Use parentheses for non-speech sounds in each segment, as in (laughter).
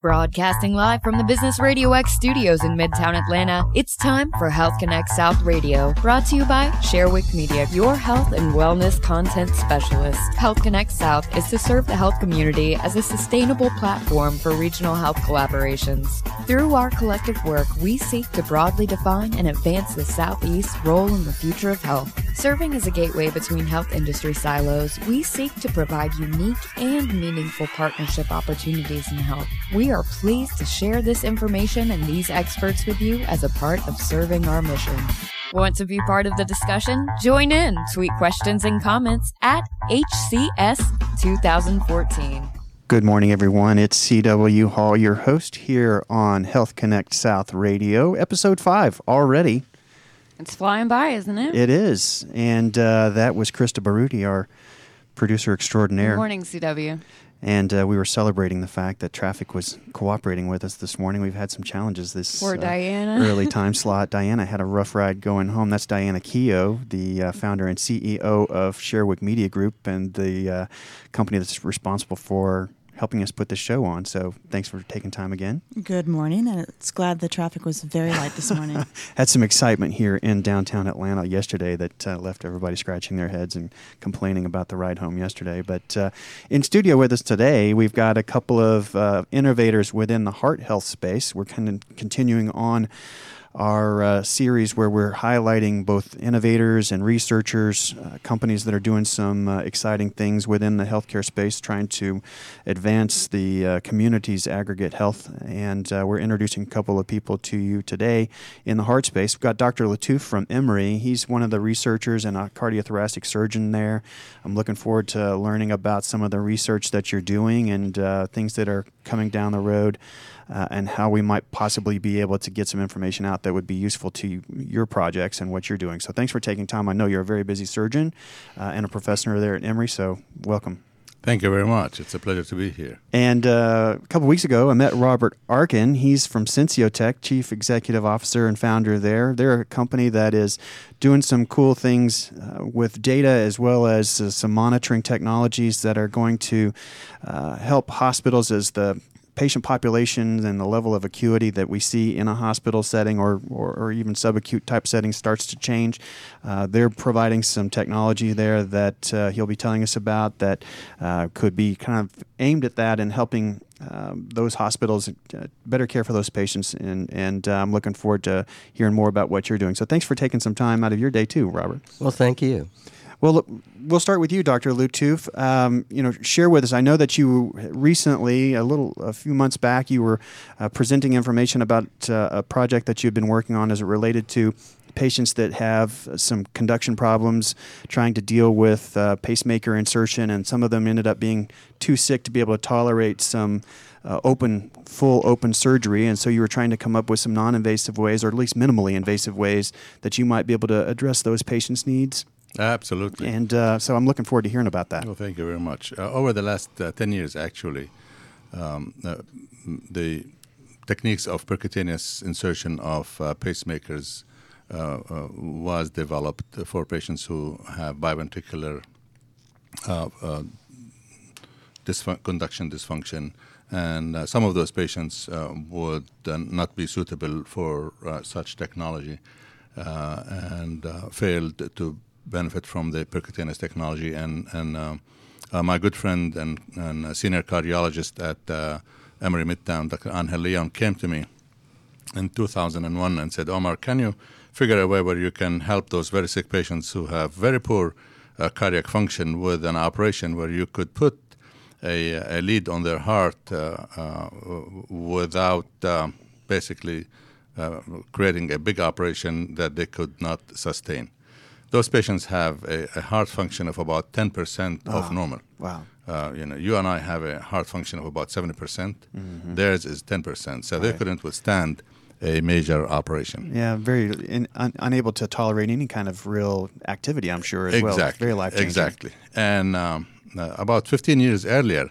Broadcasting live from the Business Radio X studios in Midtown Atlanta, it's time for Health Connect South Radio, brought to you by Sharewick Media, your health and wellness content specialist. Health Connect South is to serve the health community as a sustainable platform for regional health collaborations. Through our collective work, we seek to broadly define and advance the Southeast's role in the future of health. Serving as a gateway between health industry silos, we seek to provide unique and meaningful partnership opportunities in health. We are pleased to share this information and these experts with you as a part of serving our mission. Want to be part of the discussion? Join in. Tweet questions and comments at HCS 2014. Good morning, everyone. It's CW Hall, your host here on Health Connect South Radio, episode five already. It's flying by, isn't it? It is. And uh, that was Krista Baruti, our producer extraordinaire. Good morning, CW. And uh, we were celebrating the fact that traffic was cooperating with us this morning. We've had some challenges this Poor uh, Diana. (laughs) early time slot. Diana had a rough ride going home. That's Diana Keogh, the uh, founder and CEO of Sharewick Media Group and the uh, company that's responsible for helping us put this show on. So thanks for taking time again. Good morning, and it's glad the traffic was very light this morning. (laughs) Had some excitement here in downtown Atlanta yesterday that uh, left everybody scratching their heads and complaining about the ride home yesterday. But uh, in studio with us today, we've got a couple of uh, innovators within the heart health space. We're kind of continuing on our uh, series where we're highlighting both innovators and researchers, uh, companies that are doing some uh, exciting things within the healthcare space, trying to advance the uh, community's aggregate health. And uh, we're introducing a couple of people to you today in the heart space. We've got Dr. Lattouf from Emory. He's one of the researchers and a cardiothoracic surgeon there. I'm looking forward to learning about some of the research that you're doing and uh, things that are coming down the road uh, and how we might possibly be able to get some information out that would be useful to you, your projects and what you're doing. So thanks for taking time. I know you're a very busy surgeon uh, and a professor there at Emory, so welcome. Thank you very much. It's a pleasure to be here. And uh, a couple weeks ago, I met Robert Arkin. He's from Sensiotec, Chief Executive Officer and founder there. They're a company that is doing some cool things uh, with data as well as uh, some monitoring technologies that are going to uh, help hospitals as the patient populations and the level of acuity that we see in a hospital setting or, or, or even subacute type setting starts to change. Uh, they're providing some technology there that uh, he'll be telling us about that uh, could be kind of aimed at that and helping um, those hospitals uh, better care for those patients. And, and uh, I'm looking forward to hearing more about what you're doing. So thanks for taking some time out of your day too, Robert. Well, thank you. Well, we'll start with you, Dr. Lattouf. Um, you know, share with us. I know that you recently, a little, a few months back, you were uh, presenting information about uh, a project that you've been working on as it related to patients that have some conduction problems, trying to deal with uh, pacemaker insertion, and some of them ended up being too sick to be able to tolerate some. Uh, open, full open surgery, and so you were trying to come up with some non-invasive ways, or at least minimally invasive ways, that you might be able to address those patients' needs. Absolutely. And uh, so I'm looking forward to hearing about that. Well, thank you very much. Uh, over the last uh, 10 years, actually, um, uh, the techniques of percutaneous insertion of uh, pacemakers uh, was developed for patients who have biventricular dysfun- conduction dysfunction. And some of those patients would not be suitable for such technology and failed to benefit from the percutaneous technology. And, and uh, uh, my good friend and, and senior cardiologist at uh, Emory Midtown, Dr. Angel Leon, came to me in 2001 and said, Omar, can you figure a way where you can help those very sick patients who have very poor uh, cardiac function with an operation where you could put a, a lead on their heart uh, uh, without basically creating a big operation that they could not sustain those patients have a, a, heart function of about 10% wow. of normal. Wow. Uh, you know, you and I have a heart function of about 70%. percent mm hmm Theirs is 10%. So they couldn't withstand a major operation. Yeah, very in, un, unable to tolerate any kind of real activity, I'm sure, as exactly. well. very life changing. Exactly. And um, uh, about 15 years earlier,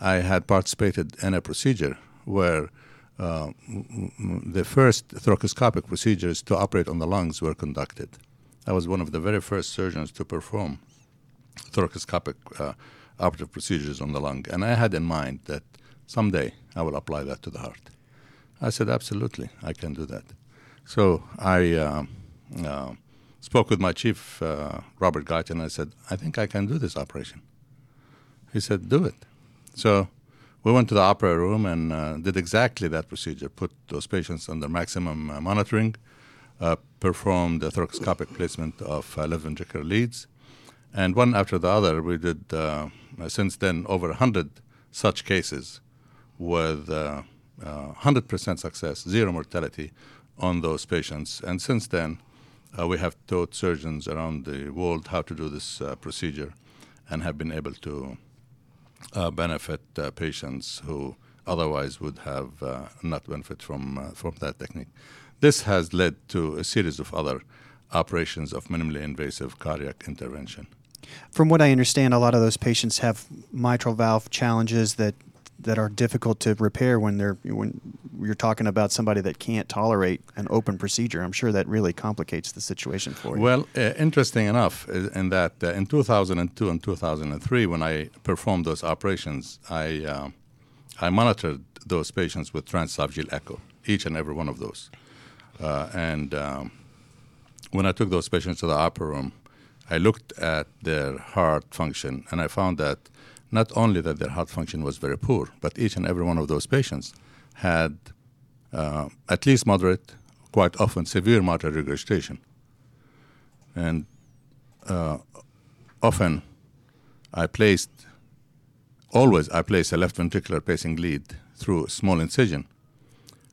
I had participated in a procedure where uh, the first thoracoscopic procedures to operate on the lungs were conducted. I was one of the very first surgeons to perform thoracoscopic uh, operative procedures on the lung. And I had in mind that someday I will apply that to the heart. I said, absolutely, I can do that. So I uh, uh, spoke with my chief, uh, Robert Guyton, and I said, I think I can do this operation. He said, do it. So we went to the opera room and uh, did exactly that procedure, put those patients under maximum uh, monitoring, performed a thoracoscopic placement of left ventricular leads, and one after the other, we did, since then, over 100 such cases with 100% success, zero mortality on those patients. And since then, uh, we have taught surgeons around the world how to do this uh, procedure and have been able to uh, benefit uh, patients who otherwise would have uh, not benefit from, uh, from that technique. This has led to a series of other operations of minimally invasive cardiac intervention. From what I understand, a lot of those patients have mitral valve challenges that that are difficult to repair when they're when you're talking about somebody that can't tolerate an open procedure. I'm sure that really complicates the situation for you. Well, uh, interesting enough, uh, in that uh, in 2002 and 2003, when I performed those operations, I uh, I monitored those patients with transesophageal echo, each and every one of those, uh, and um, when I took those patients to the opera room, I looked at their heart function, and I found that not only that their heart function was very poor, but each and every one of those patients had uh, at least moderate, quite often severe mitral regurgitation. And uh, often I placed, always I placed a left ventricular pacing lead through a small incision.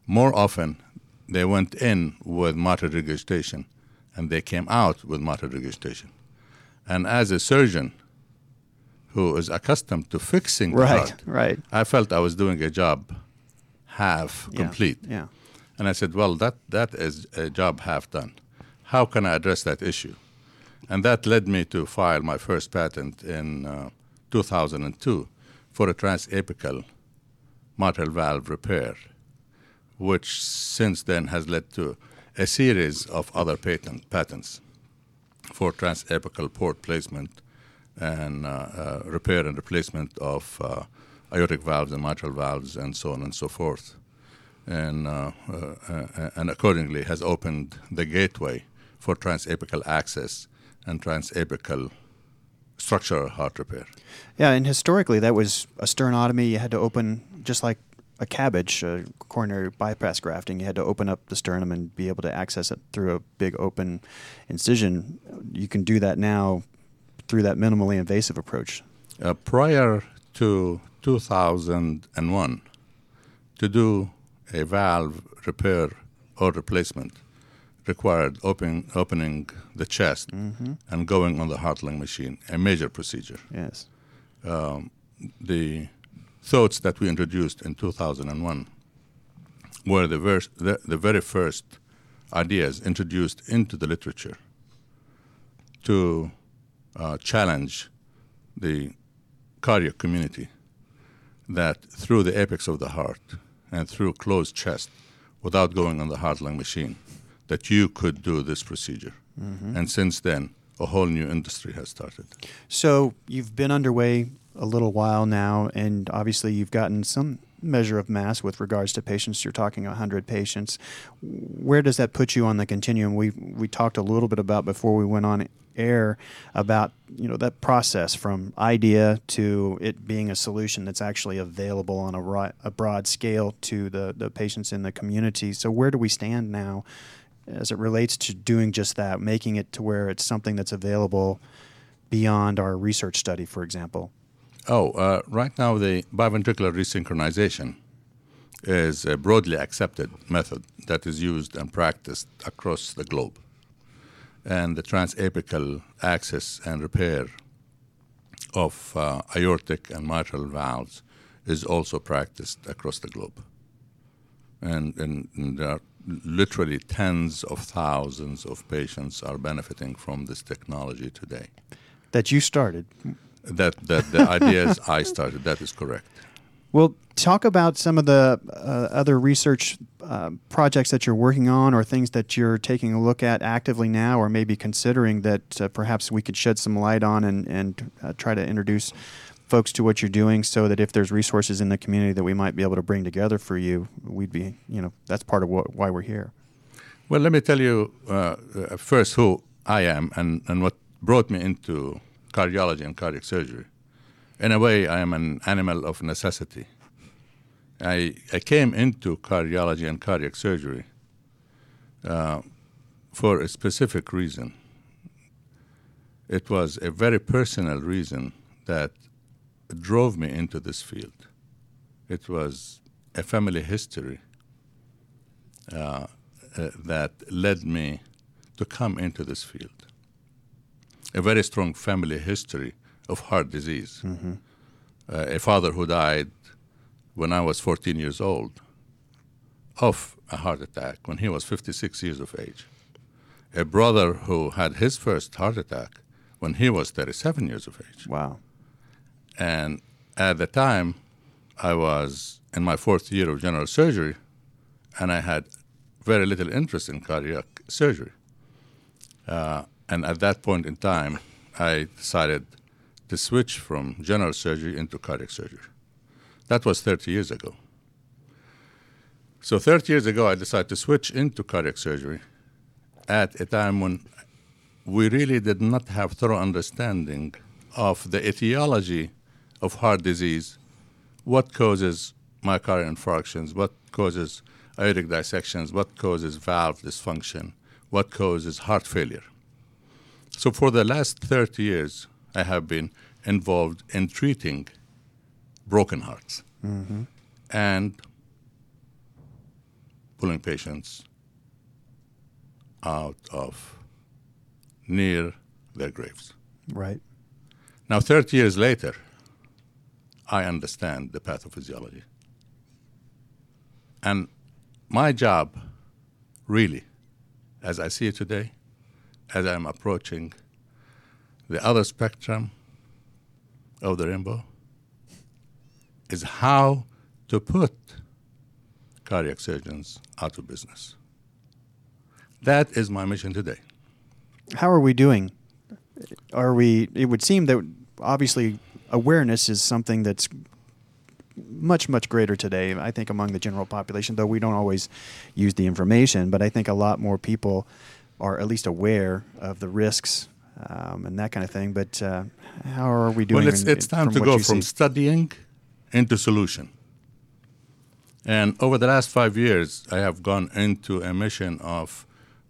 More often, they went in with mitral regurgitation and they came out with mitral regurgitation. And as a surgeon, who is accustomed to fixing right, heart, right. I felt I was doing a job half Yeah, complete. Yeah. And I said, well, that, that is a job half done. How can I address that issue? And that led me to file my first patent in uh, 2002 for a transapical mitral valve repair, which since then has led to a series of other patent, patents for transapical port placement and uh, uh, repair and replacement of uh, aortic valves and mitral valves and so on and so forth. And, uh, uh, and accordingly has opened the gateway for transapical access and transapical structural heart repair. Yeah, and historically that was a sternotomy. You had to open just like a cabbage, a coronary bypass grafting. You had to open up the sternum and be able to access it through a big open incision. You can do that now through that minimally invasive approach. Uh, prior to 2001, to do a valve repair or replacement required open, opening the chest Mm-hmm. and going on the heart lung machine, a major procedure. Yes. Um, the thoughts that we introduced in 2001 were the, vers- the, the very first ideas introduced into the literature to uh, challenge the cardiac community that through the apex of the heart and through closed chest, without going on the heart lung machine, that you could do this procedure. And since then, a whole new industry has started. So you've been underway a little while now, and obviously you've gotten some measure of mass with regards to patients. You're talking 100 patients. Where does that put you on the continuum? We we talked a little bit about before we went on air about you know that process from idea to it being a solution that's actually available on a, ri- a broad scale to the the patients in the community. So where do we stand now? As it relates to doing just that, making it to where it's something that's available beyond our research study, for example. Oh, uh, right now the biventricular resynchronization is a broadly accepted method that is used and practiced across the globe. And the transapical access and repair of uh, aortic and mitral valves is also practiced across the globe. And, and, and there are literally tens of thousands of patients are benefiting from this technology today. That you started. That that the ideas I started. That is correct. Well, talk about some of the uh, other research uh, projects that you're working on, or things that you're taking a look at actively now, or maybe considering that uh, perhaps we could shed some light on and and uh, try to introduce folks to what you're doing so that if there's resources in the community that we might be able to bring together for you, we'd be, you know, that's part of what, why we're here. Well, let me tell you uh, uh, first who I am and, and what brought me into cardiology and cardiac surgery. In a way, I am an animal of necessity. I, I came into cardiology and cardiac surgery uh, for a specific reason. It was a very personal reason that drove me into this field. It was a family history uh, uh, that led me to come into this field. A very strong family history of heart disease. Mm-hmm. Uh, a father who died when I was 14 years old of a heart attack when he was 56 years of age. A brother who had his first heart attack when he was 37 years of age. Wow. And at the time, I was in my fourth year of general surgery, and I had very little interest in cardiac surgery. Uh, and at that point in time, I decided to switch from general surgery into cardiac surgery. That was 30 years ago. So 30 years ago, I decided to switch into cardiac surgery at a time when we really did not have thorough understanding of the etiology of heart disease, what causes myocardial infarctions, what causes aortic dissections, what causes valve dysfunction, what causes heart failure. So for the last 30 years, I have been involved in treating broken hearts mm-hmm. and pulling patients out of near their graves. Right. Now, 30 years later, I understand the pathophysiology. And my job, really, as I see it today, as I'm approaching the other spectrum of the rainbow, is how to put cardiac surgeons out of business. That is my mission today. How are we doing? Are we? It would seem that obviously awareness is something that's much much greater today i think among the general population though we don't always use the information but i think a lot more people are at least aware of the risks um, and that kind of thing but uh, how are we doing well it's, in, it's time to go from see? studying into solution and over the last five years i have gone into a mission of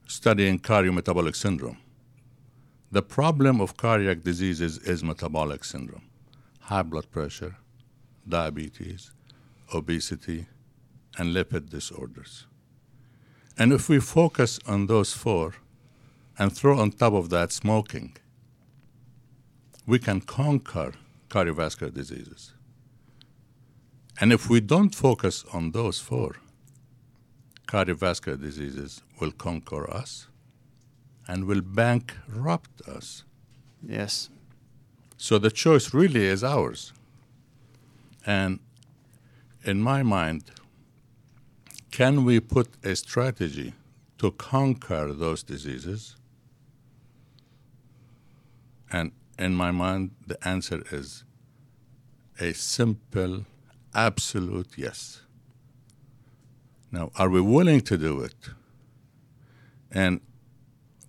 studying cardiometabolic syndrome the problem of cardiac diseases is metabolic syndrome high blood pressure, diabetes, obesity, and lipid disorders. And if we focus on those four and throw on top of that smoking, we can conquer cardiovascular diseases. And if we don't focus on those four, cardiovascular diseases will conquer us and will bankrupt us. Yes. So the choice really is ours. And in my mind, can we put a strategy to conquer those diseases? And in my mind, the answer is a simple, absolute yes. Now, are we willing to do it? And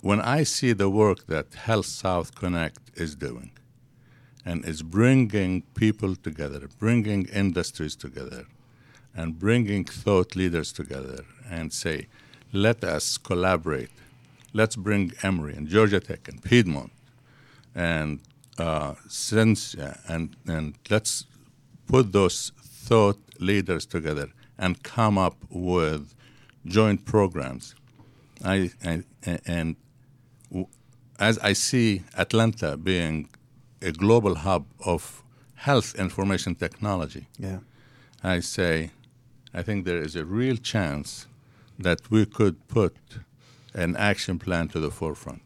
when I see the work that Health South Connect is doing, and is bringing people together, bringing industries together, and bringing thought leaders together and say, let us collaborate. Let's bring Emory and Georgia Tech and Piedmont and uh, Ciencia and, and let's put those thought leaders together and come up with joint programs. I, I and w- as I see Atlanta being a global hub of health information technology, yeah. I say, I think there is a real chance that we could put an action plan to the forefront.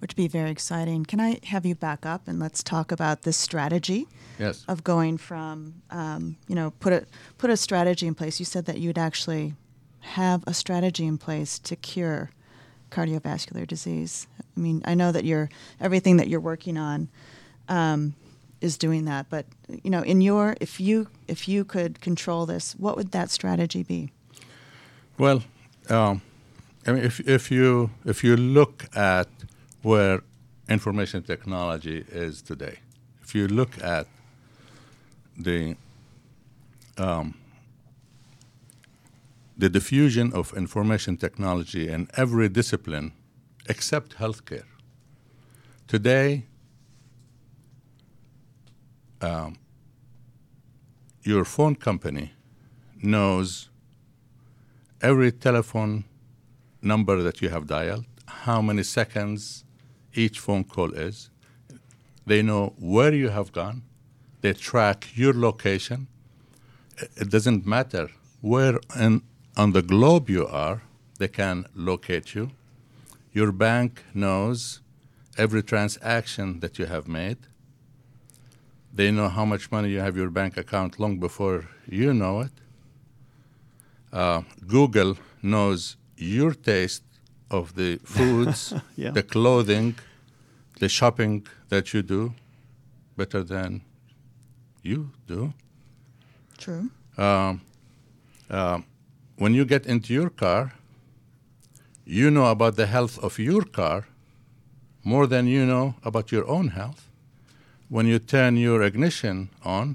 Which would be very exciting. Can I have you back up and let's talk about this strategy? Yes. Of going from, um, you know, put a put a strategy in place. You said that you'd actually have a strategy in place to cure cardiovascular disease. I mean, I know that you're everything that you're working on um, is doing that. But you know, in your if you if you could control this, what would that strategy be? Well, um, I mean, if if you if you look at where information technology is today, if you look at the um, the diffusion of information technology in every discipline except healthcare. Today, um, your phone company knows every telephone number that you have dialed, how many seconds each phone call is. They know where you have gone. They track your location. It doesn't matter where in, on the globe you are, they can locate you. Your bank knows every transaction that you have made. They know how much money you have your bank account long before you know it. Uh, Google knows your taste of the (laughs) foods, Yeah. the clothing, the shopping that you do better than you do. True. Um, um, when you get into your car, you know about the health of your car more than you know about your own health. When you turn your ignition on,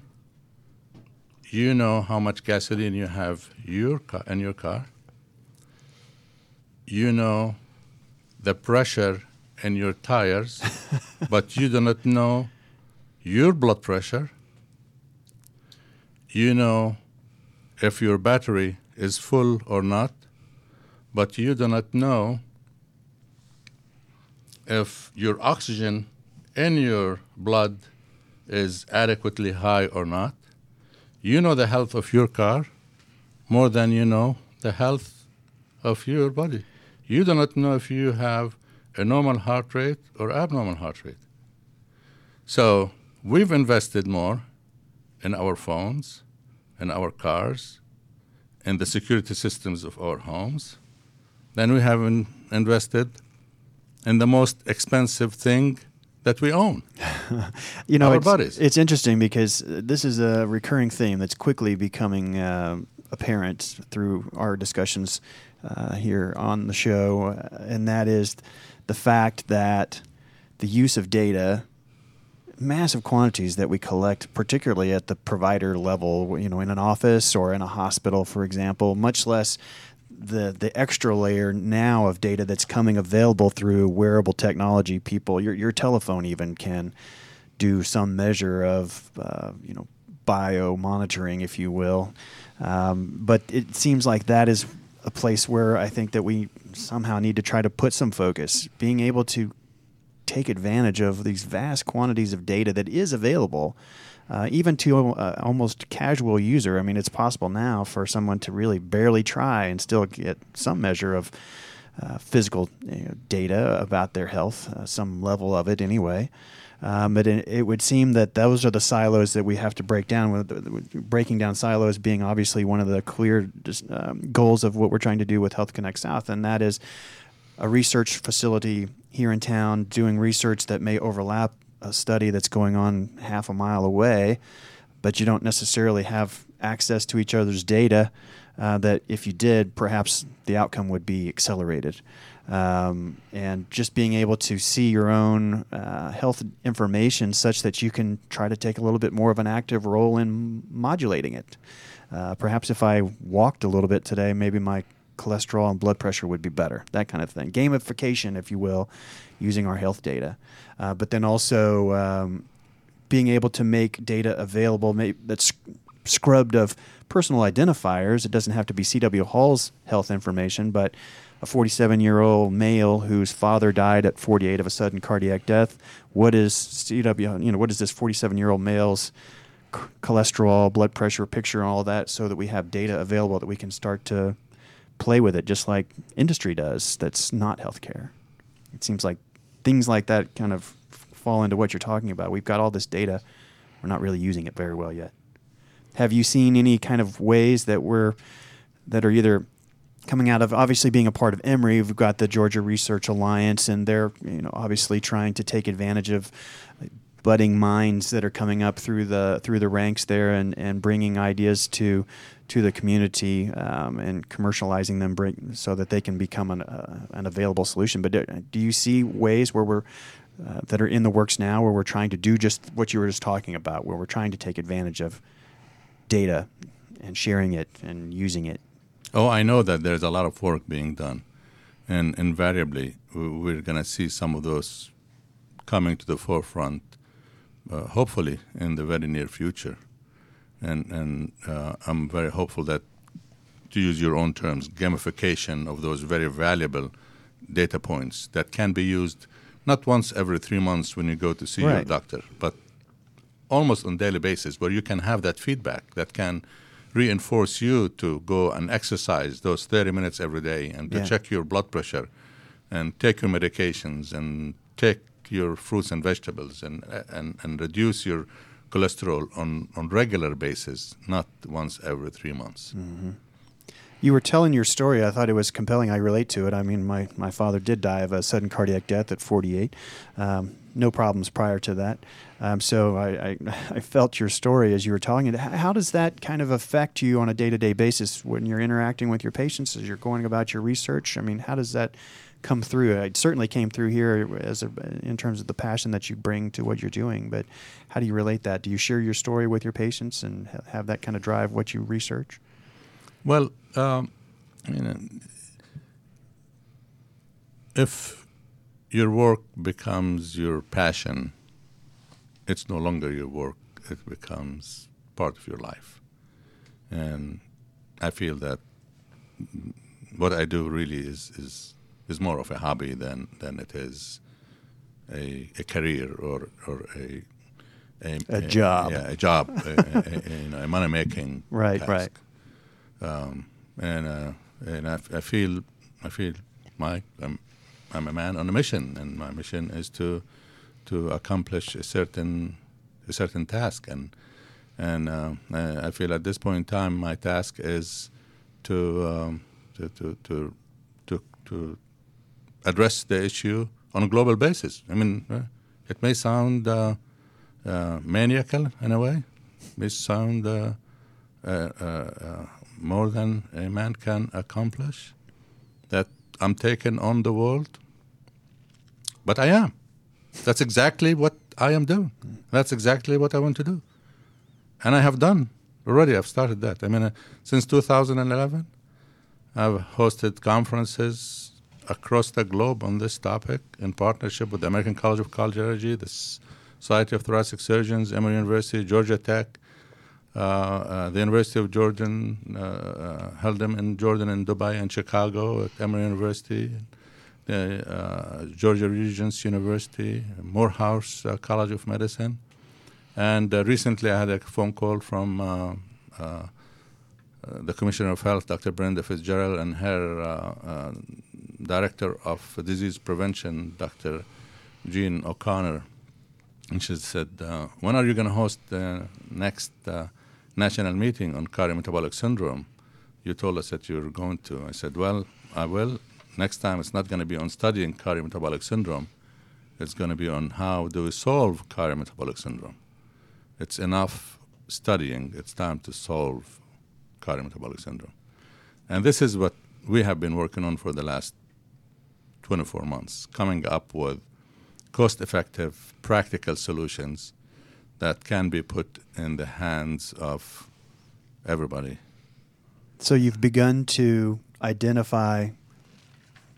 you know how much gasoline you have your car, in your car. You know the pressure in your tires, (laughs) but you do not know your blood pressure. You know if your battery is full or not, but you do not know if your oxygen in your blood is adequately high or not. You know the health of your car more than you know the health of your body. You do not know if you have a normal heart rate or abnormal heart rate. So we've invested more in our phones, in our cars, in the security systems of our homes than we have in, invested in the most expensive thing that we own. (laughs) (laughs) you know, Our it's, bodies. it's interesting because uh, this is a recurring theme that's quickly becoming uh, apparent through our discussions uh, here on the show, uh, and that is the fact that the use of data, massive quantities that we collect, particularly at the provider level, you know, in an office or in a hospital, for example, much less the the extra layer now of data that's coming available through wearable technology. People, your your telephone even can do some measure of uh, you know bio monitoring, if you will. Um, but it seems like that is a place where I think that we somehow need to try to put some focus, being able to take advantage of these vast quantities of data that is available, uh, even to uh, almost casual user. I mean, it's possible now for someone to really barely try and still get some measure of uh, physical you know, data about their health, uh, some level of it anyway. Um, but it, it would seem that those are the silos that we have to break down. With, breaking down silos being obviously one of the clear um, goals of what we're trying to do with Health Connect South, and that is a research facility here in town doing research that may overlap a study that's going on half a mile away, but you don't necessarily have access to each other's data. Uh, that if you did, perhaps the outcome would be accelerated. Um, and just being able to see your own uh, health information such that you can try to take a little bit more of an active role in modulating it. Uh, perhaps if I walked a little bit today, maybe my cholesterol and blood pressure would be better, that kind of thing. Gamification, if you will, using our health data. Uh, but then also um, being able to make data available that's scrubbed of personal identifiers. It doesn't have to be CW Hall's health information, but a 47 year old male whose father died at 48 of a sudden cardiac death. What is CW, you know, what is this 47 year old male's c- cholesterol, blood pressure picture, and all that so that we have data available that we can start to play with it just like industry does that's not healthcare. It seems like things like that kind of fall into what you're talking about. We've got all this data, we're not really using it very well yet. Have you seen any kind of ways that we're that are either coming out of obviously being a part of Emory, we've got the Georgia Research Alliance, and they're you know obviously trying to take advantage of budding minds that are coming up through the through the ranks there and, and bringing ideas to to the community um, and commercializing them bring, so that they can become an, uh, an available solution. But do, do you see ways where we're uh, that are in the works now where we're trying to do just what you were just talking about, where we're trying to take advantage of data and sharing it and using it? Oh, I know that there's a lot of work being done. And invariably, we're going to see some of those coming to the forefront, uh, hopefully, in the very near future. And, and uh, I'm very hopeful that, to use your own terms, gamification of those very valuable data points that can be used not once every three months when you go to see Right. your doctor, but almost on daily basis where you can have that feedback that can reinforce you to go and exercise those 30 minutes every day and to Yeah. check your blood pressure and take your medications and take your fruits and vegetables and and, and reduce your cholesterol on, on regular basis, not once every three months. You were telling your story. I thought it was compelling. I relate to it. I mean, my, my father did die of a sudden cardiac death at 48. Um, no problems prior to that. Um, so I, I, (laughs) I felt your story as you were telling it. How does that kind of affect you on a day to day basis when you're interacting with your patients, as you're going about your research? I mean, how does that come through? It certainly came through here as a, in terms of the passion that you bring to what you're doing. But how do you relate that? Do you share your story with your patients and ha- have that kind of drive what you research? Well, um, you know, if your work becomes your passion, it's no longer your work, it becomes part of your life. And I feel that what I do really is, is, is more of a hobby than, than it is a, a career or, or a, A job. Yeah, a job, a, a, a, you know, a money making (laughs) Right, task. right. Um, and uh, and I, I feel I feel my I'm, I'm a man on a mission, and my mission is to to accomplish a certain a certain task, and and uh, I I feel at this point in time my task is to um, to, to to to to address the issue on a global basis. I mean, uh, it may sound uh, uh, maniacal in a way, it may sound uh, uh, uh, more than a man can accomplish. That I'm taking on the world, but I am. That's exactly what I am doing. That's exactly what I want to do, and I have done already. I've started that. I mean, since 2011, I've hosted conferences across the globe on this topic in partnership with the American College of Cardiology, the Society of Thoracic Surgeons, Emory University, Georgia Tech, uh, uh, the University of Jordan, uh, uh, held them in Jordan and Dubai and Chicago at Emory University, the uh, Georgia Regents University, Morehouse uh, College of Medicine. And recently I had a phone call from the Commissioner of Health, Dr. Brenda Fitzgerald, and her Director of Disease Prevention, Dr. Jean O'Connor. And she said, uh, When are you going to host the next uh, national meeting on cardiometabolic syndrome? You told us that you're going to. I said, Well, I will. Next time it's not going to be on studying cardiometabolic syndrome, it's going to be on how do we solve cardiometabolic syndrome. It's enough studying, it's time to solve cardiometabolic syndrome. And this is what we have been working on for the last 24 months, coming up with cost effective, practical solutions that can be put in the hands of everybody. So you've begun to identify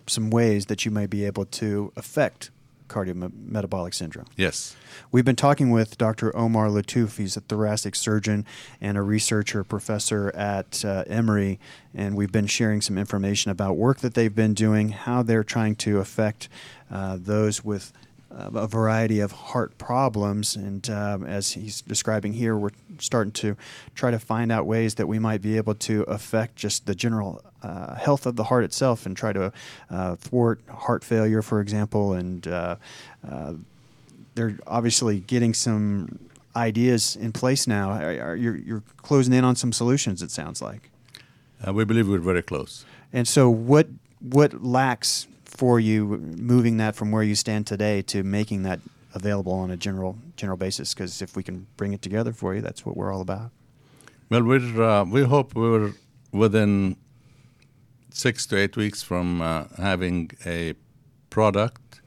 some ways that you may be able to affect cardiometabolic syndrome. Yes. We've been talking with Dr. Omar Lattouf. He's a thoracic surgeon and a researcher professor at uh, Emory, and we've been sharing some information about work that they've been doing, how they're trying to affect uh, those with a variety of heart problems. And um, as he's describing here, we're starting to try to find out ways that we might be able to affect just the general uh, health of the heart itself and try to uh, thwart heart failure, for example. And uh, uh, they're obviously getting some ideas in place now. Are- are- You're, you're closing in on some solutions, it sounds like. Uh, we believe we're very close. And so, what what lacks for you moving that from where you stand today to making that available on a general general basis. Because if we can bring it together for you, that's what we're all about. Well, we're, uh, we hope we're within six to eight weeks from uh, having a product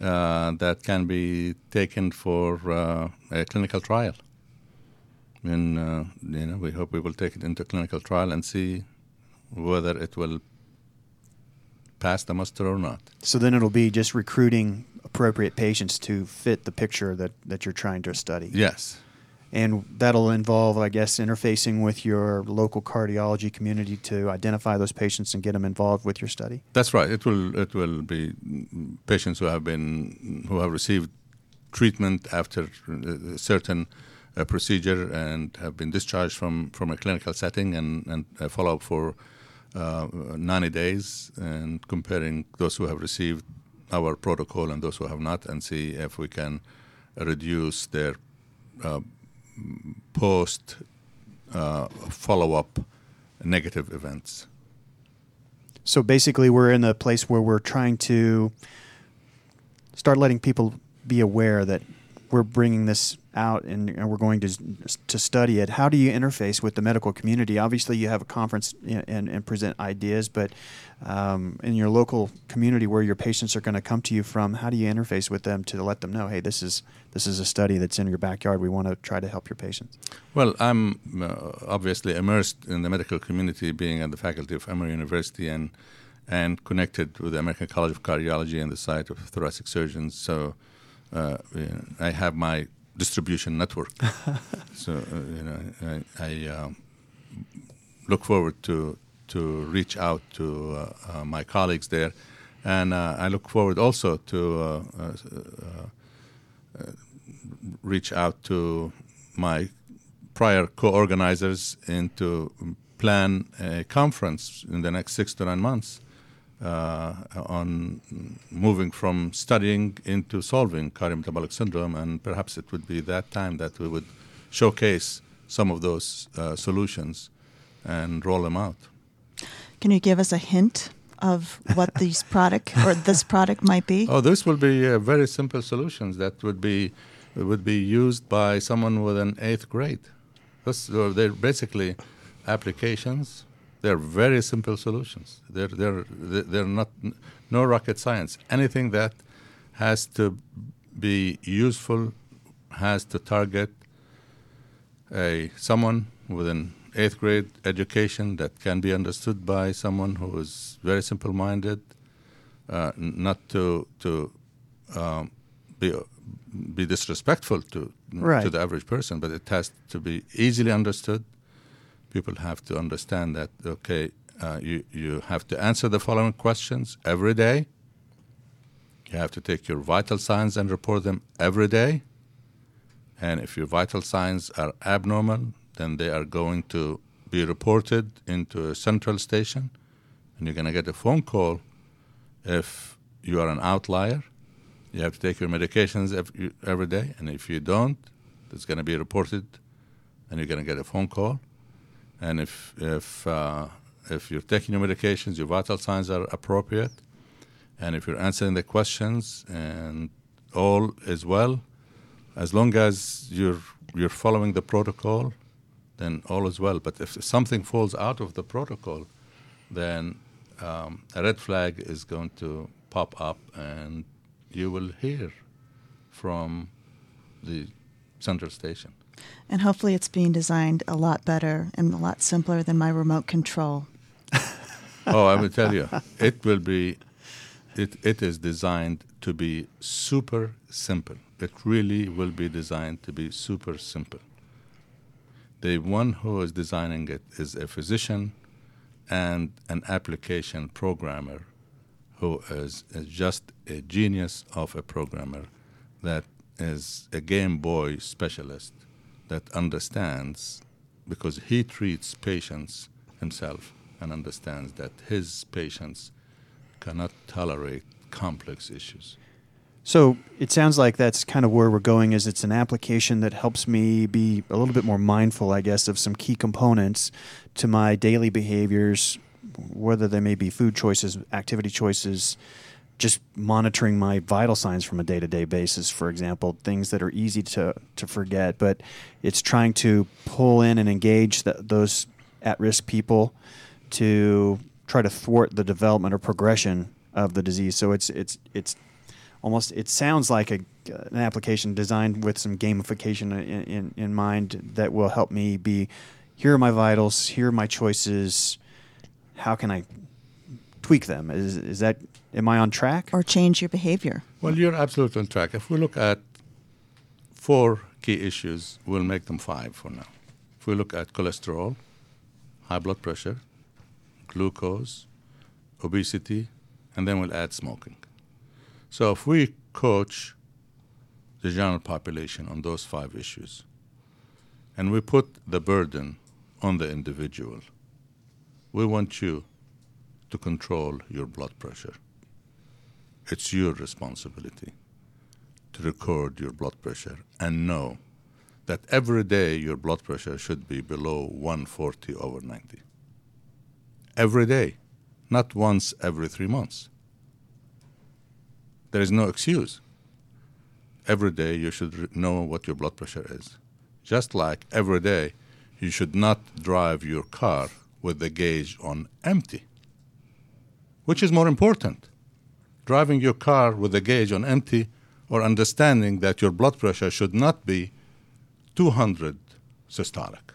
uh, that can be taken for uh, a clinical trial. And uh, you know, we hope we will take it into clinical trial and see whether it will pass the muster or not. So then it'll be just recruiting appropriate patients to fit the picture that, that you're trying to study. Yes. And that'll involve, I guess, interfacing with your local cardiology community to identify those patients and get them involved with your study. That's right. It will it will be patients who have been who have received treatment after a certain uh, procedure and have been discharged from, from a clinical setting and, and follow up for uh, 90 days and comparing those who have received our protocol and those who have not and see if we can reduce their uh, post uh, follow up negative events. So basically, we're in a place where we're trying to start letting people be aware that we're bringing this out and, and, we're going to to study it. How do you interface with the medical community? Obviously, you have a conference and, and present ideas, but um, in your local community where your patients are going to come to you from, how do you interface with them to let them know, hey, this is this is a study that's in your backyard. We want to try to help your patients. Well, I'm uh, obviously immersed in the medical community, being at the faculty of Emory University and and connected with the American College of Cardiology and the Society of Thoracic Surgeons. So. Uh, I have my distribution network. (laughs) so uh, you know, I, I um, look forward to to reach out to uh, uh, my colleagues there, and uh, I look forward also to uh, uh, reach out to my prior co-organizers and to plan a conference in the next six to nine months uh, on moving from studying into solving cardiometabolic syndrome, and perhaps it would be that time that we would showcase some of those uh, solutions and roll them out. Can you give us a hint of what (laughs) these product or this product might be? Oh, this will be uh, very simple solutions that would be would be used by someone with an eighth grade. This, they're basically applications they're very simple solutions. They're, they're, they're not no rocket science. Anything that has to be useful has to target a someone with an eighth grade education that can be understood by someone who is very simple minded, uh, not to to um, be be disrespectful to right. to the average person, but it has to be easily understood people have to understand that okay, uh, you you have to answer the following questions every day. You have to take your vital signs and report them every day. And if your vital signs are abnormal, then they are going to be reported into a central station, and you're going to get a phone call if you are an outlier. You have to take your medications every, every day, and if you don't, it's going to be reported, and you're going to get a phone call. And if if uh, if you're taking your medications, your vital signs are appropriate, and if you're answering the questions and all is well, as long as you're you're following the protocol, then all is well. But if something falls out of the protocol, then um, a red flag is going to pop up, and you will hear from the central station. And hopefully, it's being designed a lot better and a lot simpler than my remote control. (laughs) oh, I will tell you, it will be. It, it is designed to be super simple. It really will be designed to be super simple. The one who is designing it is a physician and an application programmer who is, is just a genius of a programmer that is a Game Boy specialist that understands because he treats patients himself and understands that his patients cannot tolerate complex issues. So it sounds like that's kind of where we're going is it's an application that helps me be a little bit more mindful, I guess, of some key components to my daily behaviors, whether they may be food choices, activity choices, just monitoring my vital signs from a day to day basis, for example, things that are easy to, to forget, but it's trying to pull in and engage the, those at risk people to try to thwart the development or progression of the disease. So it's, it's, it's almost, it sounds like a, an application designed with some gamification in, in, in mind that will help me be here are my vitals, here are my choices. How can I tweak them? Is, is that Am I on track? Or change your behavior? Well, you're absolutely on track. If we look at four key issues, we'll make them five for now. If we look at cholesterol, high blood pressure, glucose, obesity, and then we'll add smoking. So if we coach the general population on those five issues, and we put the burden on the individual, we want you to control your blood pressure. It's your responsibility to record your blood pressure and know that every day your blood pressure should be below 140 over 90. Every day, not once every three months. There is no excuse. Every day you should know what your blood pressure is. Just like every day you should not drive your car with the gauge on empty. Which is more important? Driving your car with the gauge on empty or understanding that your blood pressure should not be 200 systolic.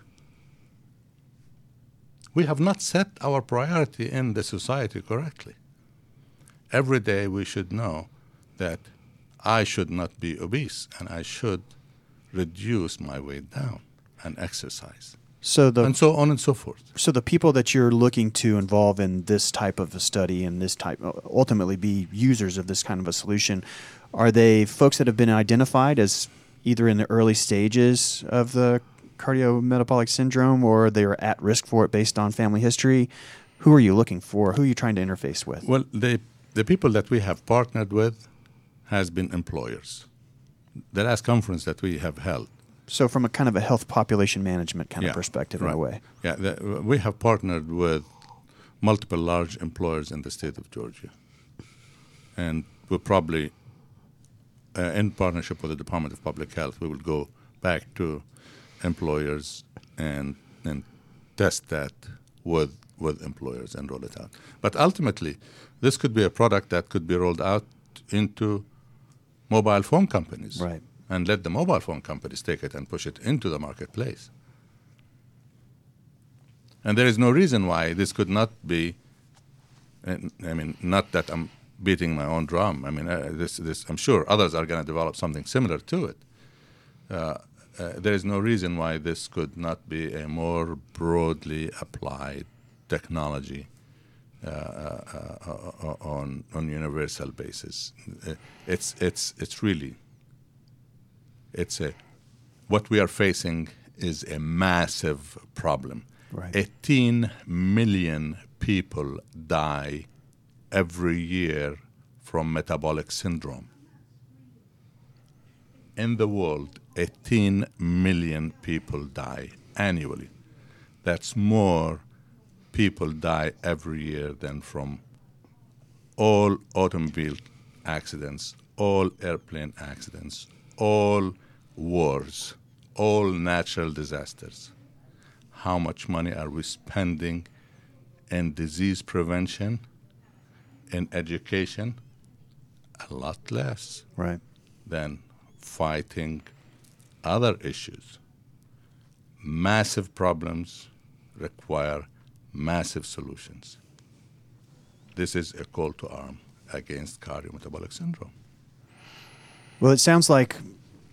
We have not set our priority in the society correctly. Every day we should know that I should not be obese and I should reduce my weight down and exercise. So the and so on and so forth. So the people that you're looking to involve in this type of a study and this type uh, ultimately be users of this kind of a solution, are they folks that have been identified as either in the early stages of the cardiometabolic syndrome or they are at risk for it based on family history? Who are you looking for? Who are you trying to interface with? Well, the the people that we have partnered with has been employers. The last conference that we have held so, from a kind of a health population management kind yeah, of perspective, right. in a way. Yeah, the, we have partnered with multiple large employers in the state of Georgia, and we'll probably, uh, in partnership with the Department of Public Health, we will go back to employers and and test that with with employers and roll it out. But ultimately, this could be a product that could be rolled out into mobile phone companies. Right and let the mobile phone companies take it and push it into the marketplace. And there is no reason why this could not be. I mean, not that I'm beating my own drum. I mean, uh, this, this, I'm sure others are going to develop something similar to it. Uh, uh, there is no reason why this could not be a more broadly applied technology uh, uh, uh, on on universal basis. It's it's it's really it's a what we are facing is a massive problem. Right. 18 million people die every year from metabolic syndrome. In the world, 18 million people die annually. That's more people die every year than from all automobile accidents, all airplane accidents, all wars, all natural disasters. How much money are we spending in disease prevention, in education? A lot less right. than fighting other issues. Massive problems require massive solutions. This is a call to arm against cardiometabolic syndrome. Well, it sounds like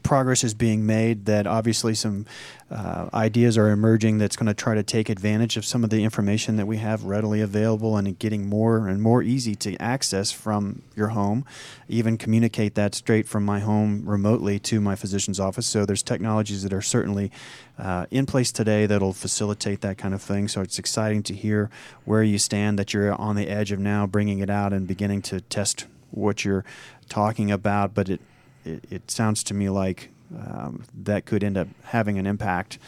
progress is being made, that obviously some uh, ideas are emerging that's going to try to take advantage of some of the information that we have readily available and getting more and more easy to access from your home, even communicate that straight from my home remotely to my physician's office. So there's technologies that are certainly uh, in place today that'll facilitate that kind of thing. So it's exciting to hear where you stand, that you're on the edge of now bringing it out and beginning to test what you're talking about, but it it, it sounds to me like um, that could end up having an impact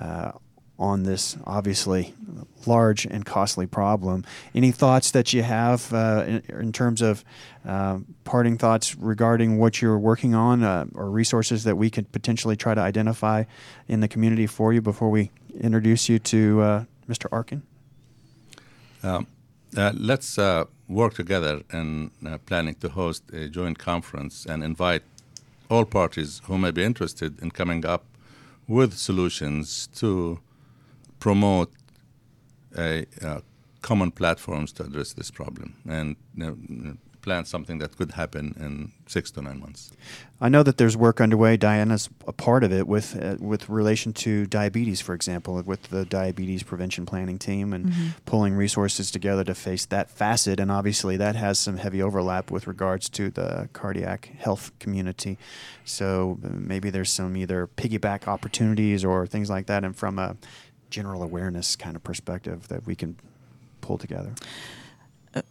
uh, on this obviously large and costly problem. Any thoughts that you have uh, in, in, terms of uh, parting thoughts regarding what you're working on uh, or resources that we could potentially try to identify in the community for you before we introduce you to uh, Mr. Arkin? Um, uh, let's uh, work together in planning to host a joint conference and invite all parties who may be interested in coming up with solutions to promote a, uh, common platforms to address this problem. And you know, plan something that could happen in six to nine months. I know that there's work underway. Diana's a part of it with uh, with relation to diabetes, for example, with the diabetes prevention planning team and mm-hmm. pulling resources together to face that facet. And obviously, that has some heavy overlap with regards to the cardiac health community. So uh, maybe there's some either piggyback opportunities or things like that, and from a general awareness kind of perspective that we can pull together?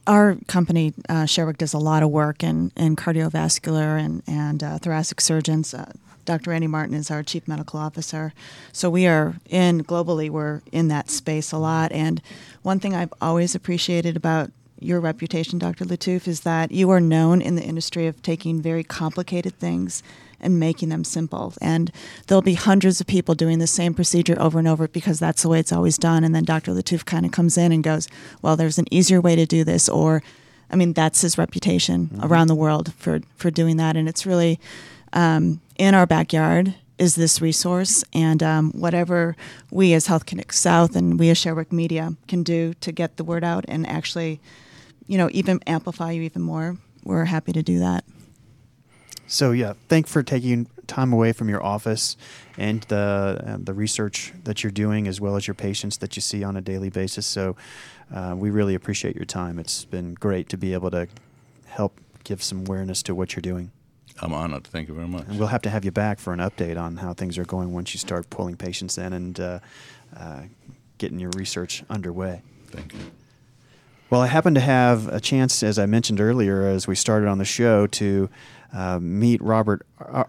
Our company, uh, Sherwick, does a lot of work in, in cardiovascular and, and uh, thoracic surgeons. Uh, Dr. Andy Martin is our chief medical officer. So we are in globally, we're in that space a lot. And one thing I've always appreciated about your reputation, Dr. Lattouf, is that you are known in the industry of taking very complicated things and making them simple. And there'll be hundreds of people doing the same procedure over and over because that's the way it's always done. And then Dr. Lattouf kind of comes in and goes, well, there's an easier way to do this. Or, I mean, that's his reputation mm-hmm. around the world for, for doing that. And it's really um, in our backyard is this resource and um, whatever we as health connect south and we as sherwick media can do to get the word out and actually you know even amplify you even more we're happy to do that so yeah, thank for taking time away from your office and the uh, the research that you're doing, as well as your patients that you see on a daily basis. So uh, we really appreciate your time. It's been great to be able to help give some awareness to what you're doing. I'm honored. Thank you very much. And we'll have to have you back for an update on how things are going once you start pulling patients in and uh, uh getting your research underway. Thank you. Well, I happen to have a chance, as I mentioned earlier, as we started on the show, to uh, meet Robert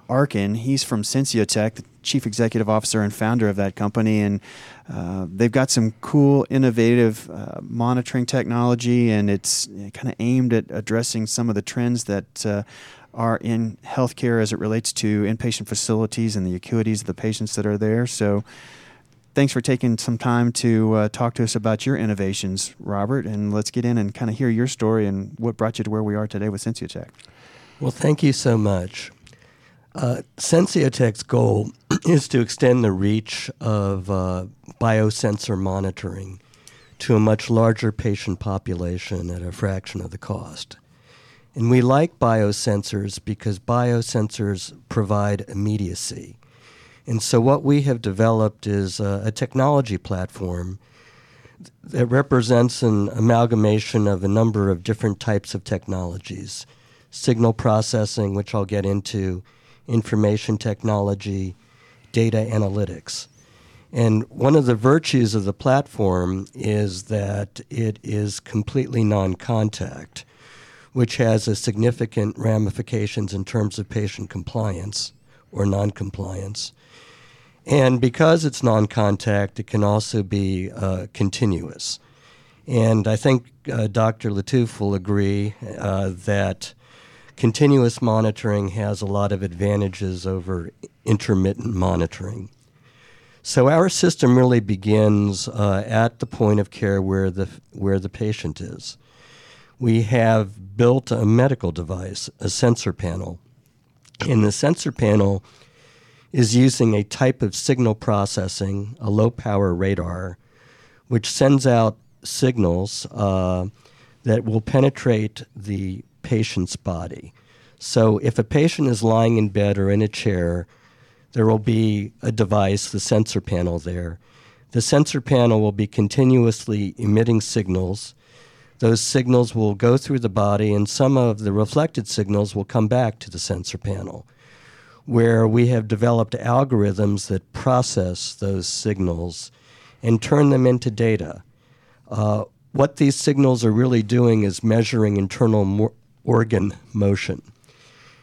Arkin. He's from Sensiotec, the chief executive officer and founder of that company, and uh, they've got some cool, innovative uh, monitoring technology, and it's kind of aimed at addressing some of the trends that uh, are in healthcare as it relates to inpatient facilities and the acuities of the patients that are there. So. Thanks for taking some time to uh, talk to us about your innovations, Robert, and let's get in and kind of hear your story and what brought you to where we are today with Sensiotec. Well, thank you so much. Uh, Sensiotec's goal (clears throat) is to extend the reach of uh, biosensor monitoring to a much larger patient population at a fraction of the cost. And we like biosensors because biosensors provide immediacy. And so, what we have developed is a, a technology platform that represents an amalgamation of a number of different types of technologies signal processing, which I'll get into, information technology, data analytics. And one of the virtues of the platform is that it is completely non contact, which has a significant ramifications in terms of patient compliance or non compliance. And because it's non contact, it can also be uh, continuous. And I think uh, Dr. Lattouf will agree uh, that continuous monitoring has a lot of advantages over intermittent monitoring. So our system really begins uh, at the point of care where the where the patient is. We have built a medical device, a sensor panel, and the sensor panel is using a type of signal processing, a low power radar, which sends out signals uh, that will penetrate the patient's body. So if a patient is lying in bed or in a chair, there will be a device, the sensor panel there. The sensor panel will be continuously emitting signals. Those signals will go through the body, and some of the reflected signals will come back to the sensor panel, where we have developed algorithms that process those signals and turn them into data. Uh, what these signals are really doing is measuring internal organ motion.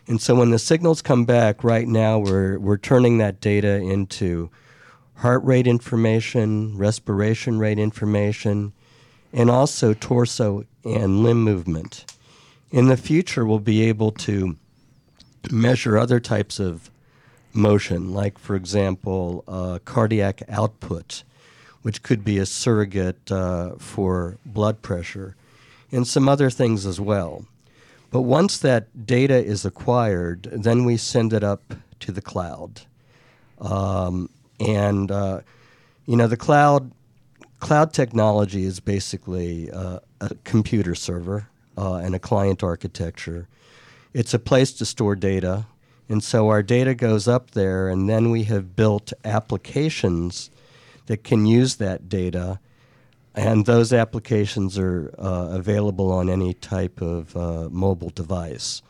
And so when the signals come back, right now we're, we're turning that data into heart rate information, respiration rate information, and also torso and limb movement. In the future, we'll be able to measure other types of motion, like, for example, uh, cardiac output, which could be a surrogate uh, for blood pressure, and some other things as well. But once that data is acquired, then we send it up to the cloud. Um, and, uh, you know, the cloud, cloud technology is basically uh, a computer server uh, and a client architecture. It's a place to store data and so our data goes up there, and then we have built applications that can use that data. And those applications are uh, available on any type of uh, mobile device.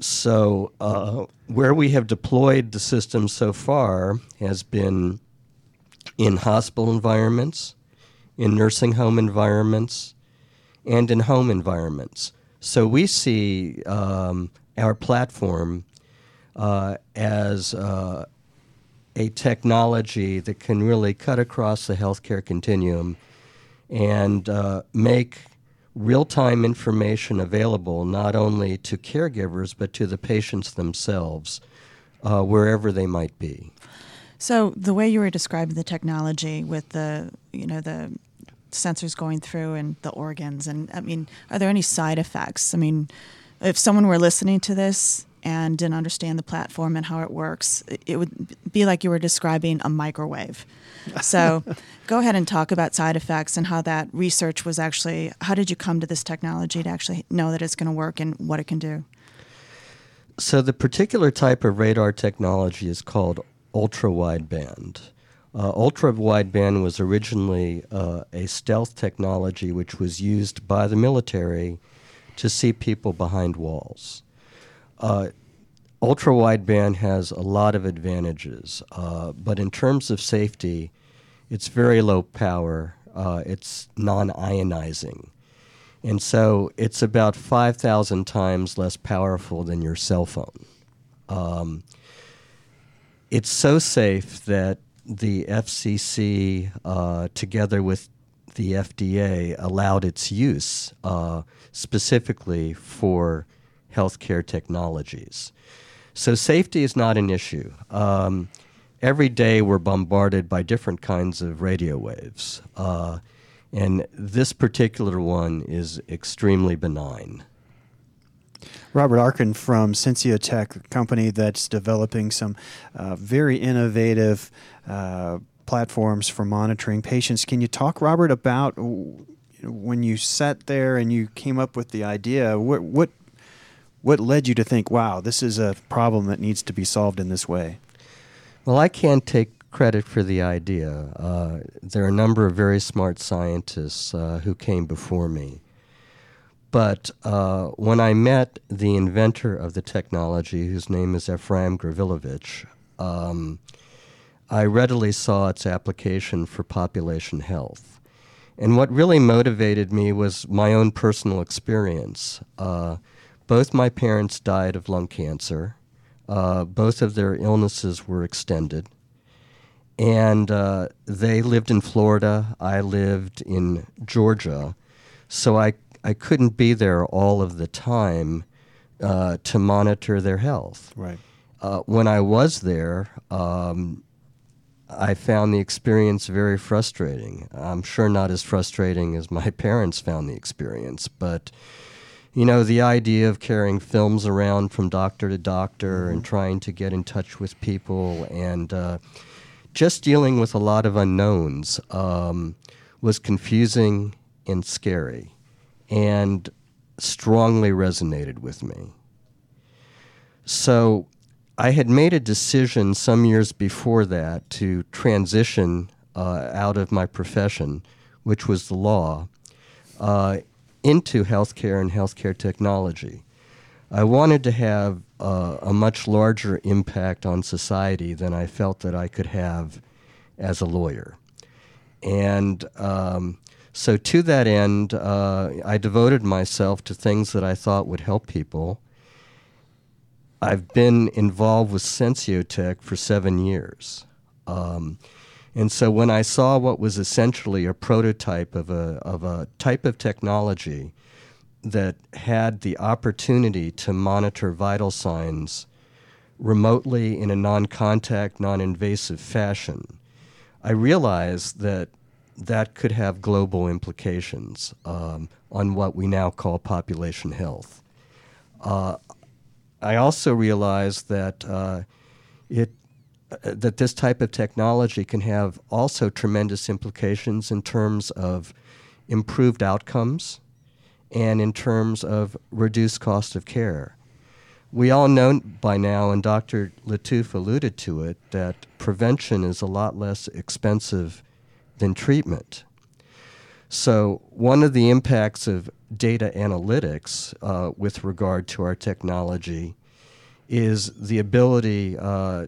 So, uh, where we have deployed the system so far has been in hospital environments, in nursing home environments, and in home environments. So, we see um, our platform uh, as uh, a technology that can really cut across the healthcare continuum and uh, make real time information available not only to caregivers but to the patients themselves, uh, wherever they might be. So the way you were describing the technology with the you know the sensors going through and the organs and I mean are there any side effects? I mean if someone were listening to this and didn't understand the platform and how it works, it would be like you were describing a microwave. (laughs) So, go ahead and talk about side effects and how that research was actually. How did you come to this technology to actually know that it's going to work and what it can do? So, the particular type of radar technology is called ultra wideband. Uh, ultra wideband was originally uh, a stealth technology which was used by the military to see people behind walls. Uh, ultra wideband has a lot of advantages, uh, but in terms of safety, it's very low power. Uh, it's non ionizing. And so it's about 5,000 times less powerful than your cell phone. Um, it's so safe that the FCC, uh, together with the FDA, allowed its use uh, specifically for healthcare technologies. So safety is not an issue. Um, every day we're bombarded by different kinds of radio waves, uh, and this particular one is extremely benign. Robert Arkin from Sensiotec, a company that's developing some uh, very innovative uh, platforms for monitoring patients. Can you talk, Robert, about when you sat there and you came up with the idea? What, what what led you to think, wow, this is a problem that needs to be solved in this way? Well, I can't take credit for the idea. Uh, there are a number of very smart scientists uh, who came before me. But uh, when I met the inventor of the technology, whose name is Ephraim Gavrilovich, um, I readily saw its application for population health. And what really motivated me was my own personal experience. Uh, both my parents died of lung cancer. Uh, both of their illnesses were extended. And uh, they lived in Florida. I lived in Georgia. So I, I couldn't be there all of the time uh, to monitor their health. Right. Uh, when I was there, um, I found the experience very frustrating. I'm sure not as frustrating as my (laughs) parents found the experience, but you know, the idea of carrying films around from doctor to doctor mm-hmm. and trying to get in touch with people and uh, just dealing with a lot of unknowns um, was confusing and scary and strongly resonated with me. So I had made a decision some years before that to transition uh, out of my profession, which was the law, uh, into healthcare and healthcare technology. I wanted to have uh, a much larger impact on society than I felt that I could have as a lawyer. And um, so, to that end, uh, I devoted myself to things that I thought would help people. I've been involved with Sensiotec for seven years. Um, And so when I saw what was essentially a prototype of a, of a type of technology that had the opportunity to monitor vital signs remotely in a non contact, non invasive fashion, I realized that that could have global implications um, on what we now call population health. Uh, I also realized that uh, it that this type of technology can have also tremendous implications in terms of improved outcomes and in terms of reduced cost of care. We all know by now, and Dr. Lattouf alluded to it, that prevention is a lot less expensive than treatment. So, one of the impacts of data analytics uh, with regard to our technology is the ability uh,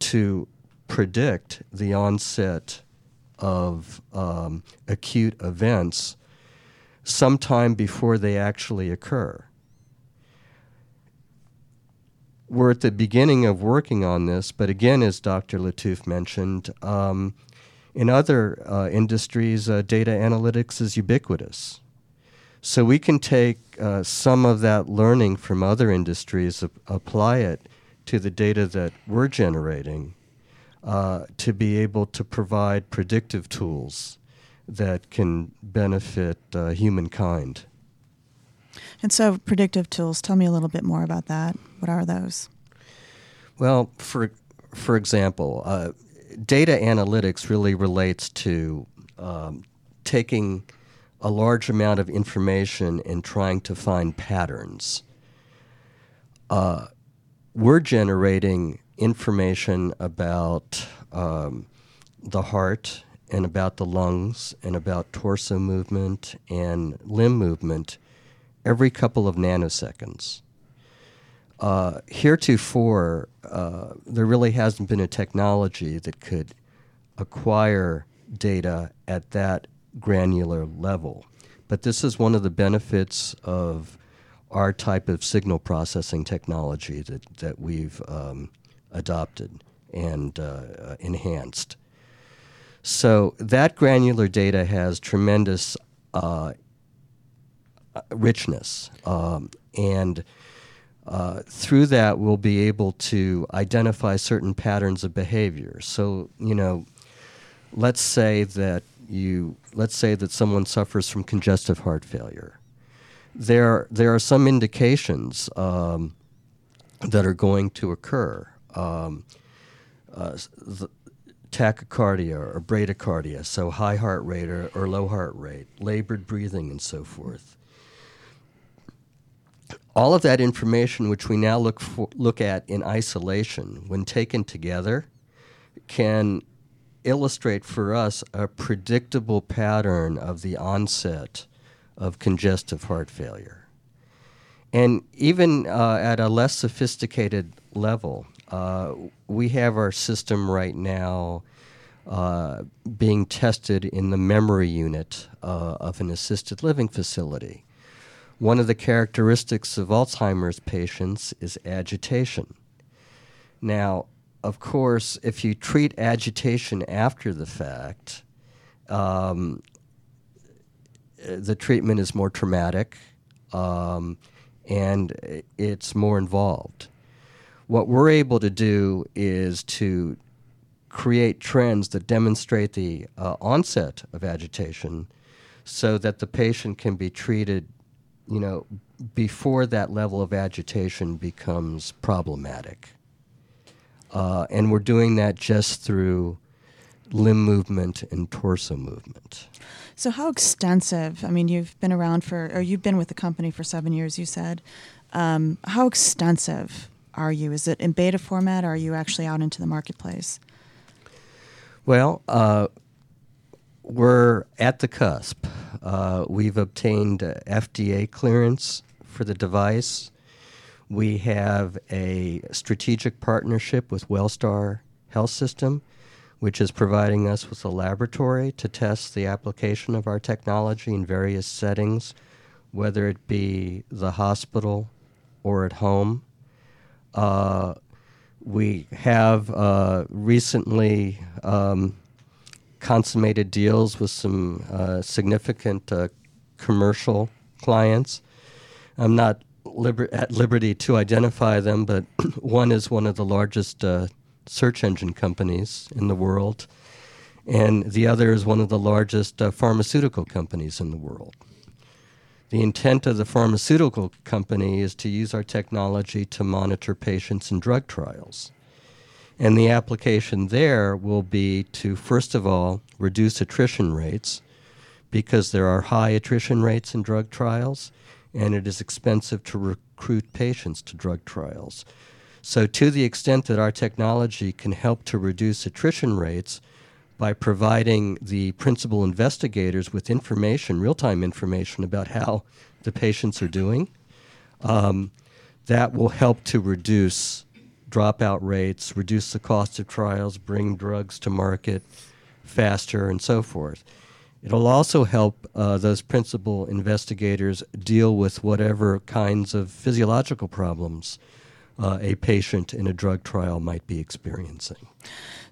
to predict the onset of um, acute events sometime before they actually occur. We're at the beginning of working on this, but again, as Dr. Lattouf mentioned, um, in other uh, industries, uh, data analytics is ubiquitous. So we can take uh, some of that learning from other industries, apply it to the data that we're generating uh, to be able to provide predictive tools that can benefit uh, humankind. And so, predictive tools, tell me a little bit more about that. What are those? Well, for, for example, uh, data analytics really relates to um, taking a large amount of information and trying to find patterns. Uh, we're generating information about um, the heart and about the lungs and about torso movement and limb movement every couple of nanoseconds. Uh, heretofore, uh, there really hasn't been a technology that could acquire data at that granular level. But this is one of the benefits of our type of signal processing technology that, that we've um, adopted and uh, enhanced. So that granular data has tremendous uh, richness, um, and uh, through that we'll be able to identify certain patterns of behavior. So you know, let's say that you let's say that someone suffers from congestive heart failure there there are some indications um, that are going to occur. Um, uh, tachycardia or bradycardia, so high heart rate or, or, low heart rate, labored breathing, and so forth. All of that information, which we now look for, look at in isolation, when taken together, can illustrate for us a predictable pattern of the onset of congestive heart failure. And even uh, at a less sophisticated level, uh, we have our system right now uh, being tested in the memory unit uh, of an assisted living facility. One of the characteristics of Alzheimer's patients is agitation. Now, of course, if you treat agitation after the fact, um, the treatment is more traumatic um, and it's more involved. What we're able to do is to create trends that demonstrate the uh, onset of agitation so that the patient can be treated you know before that level of agitation becomes problematic uh, and we're doing that just through limb movement and torso movement so, how extensive? I mean, you've been around for, or you've been with the company for seven years, you said. Um, how extensive are you? Is it in beta format, or are you actually out into the marketplace? Well, uh, we're at the cusp. Uh, we've obtained FDA clearance for the device. We have a strategic partnership with Wellstar Health System which is providing us with a laboratory to test the application of our technology in various settings, whether it be the hospital or at home. Uh, we have uh, recently um, consummated deals with some uh, significant uh, commercial clients. I'm not liber- at liberty to identify them, but (clears throat) one is one of the largest uh, search engine companies in the world, and the other is one of the largest uh, pharmaceutical companies in the world. The intent of the pharmaceutical company is to use our technology to monitor patients in drug trials. And the application there will be to, first of all, reduce attrition rates because there are high attrition rates in drug trials and it is expensive to recruit patients to drug trials. So, to the extent that our technology can help to reduce attrition rates by providing the principal investigators with information, real time information about how the patients are doing, um, that will help to reduce dropout rates, reduce the cost of trials, bring drugs to market faster, and so forth. It'll also help uh, those principal investigators deal with whatever kinds of physiological problems uh, a patient in a drug trial might be experiencing.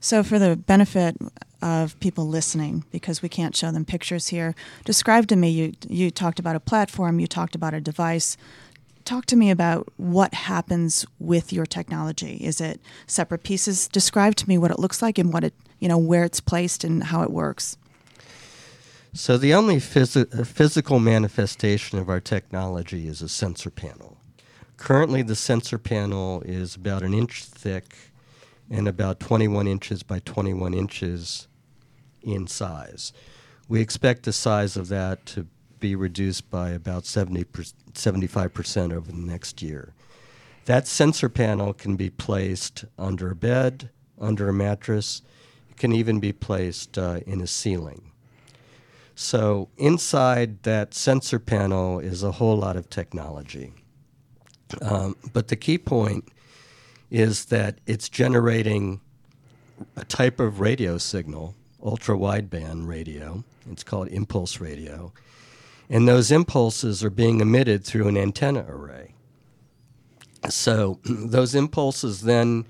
So, for the benefit of people listening, because we can't show them pictures here, describe to me. You you talked about a platform. You talked about a device. Talk to me about what happens with your technology. Is it separate pieces? Describe to me what it looks like and what it you know where it's placed and how it works. So the only phys- physical manifestation of our technology is a sensor panel. Currently, the sensor panel is about an inch thick and about 21 inches by 21 inches in size. We expect the size of that to be reduced by about 70 75% over the next year. That sensor panel can be placed under a bed, under a mattress, it can even be placed uh, in a ceiling. So, inside that sensor panel is a whole lot of technology. Um, but the key point is that it's generating a type of radio signal, ultra wideband radio. It's called impulse radio. And those impulses are being emitted through an antenna array. So (clears throat) those impulses then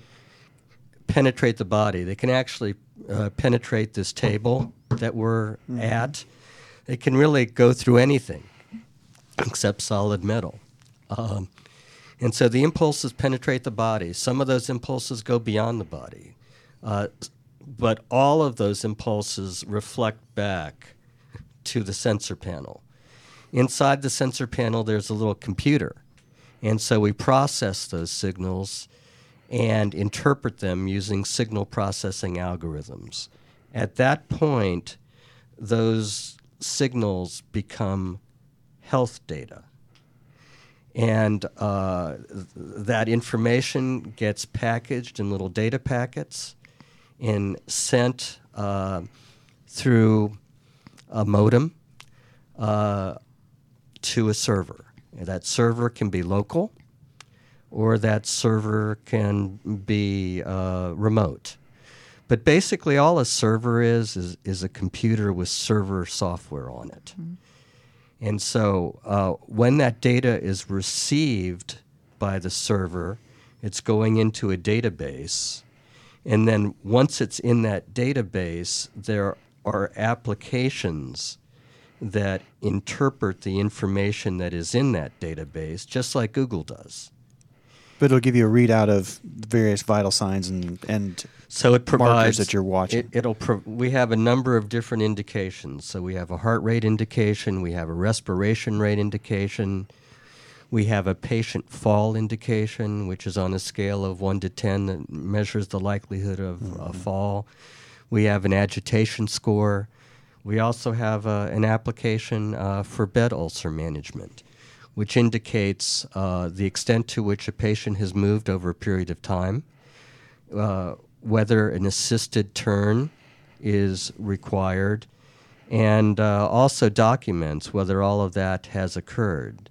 penetrate the body. They can actually uh, penetrate this table that we're mm-hmm. at. They can really go through anything except solid metal. Um, and so the impulses penetrate the body. Some of those impulses go beyond the body. Uh, but all of those impulses reflect back to the sensor panel. Inside the sensor panel, there's a little computer. And so we process those signals and interpret them using signal processing algorithms. At that point, those signals become health data and uh, that information gets packaged in little data packets and sent uh, through a modem uh, to a server. And that server can be local, or that server can be uh, remote. But basically, all a server is, is is a computer with server software on it. Mm-hmm. And so uh, when that data is received by the server, it's going into a database. And then once it's in that database, there are applications that interpret the information that is in that database, just like Google does. But it'll give you a readout of various vital signs and, and so it provides that you're watching. It, will pro- we have a number of different indications. So we have a heart rate indication, we have a respiration rate indication, we have a patient fall indication, which is on a scale of one to ten that measures the likelihood of mm-hmm. a fall. We have an agitation score. We also have uh, an application uh, for bed ulcer management which indicates uh, the extent to which a patient has moved over a period of time, uh, whether an assisted turn is required, and uh, also documents whether all of that has occurred.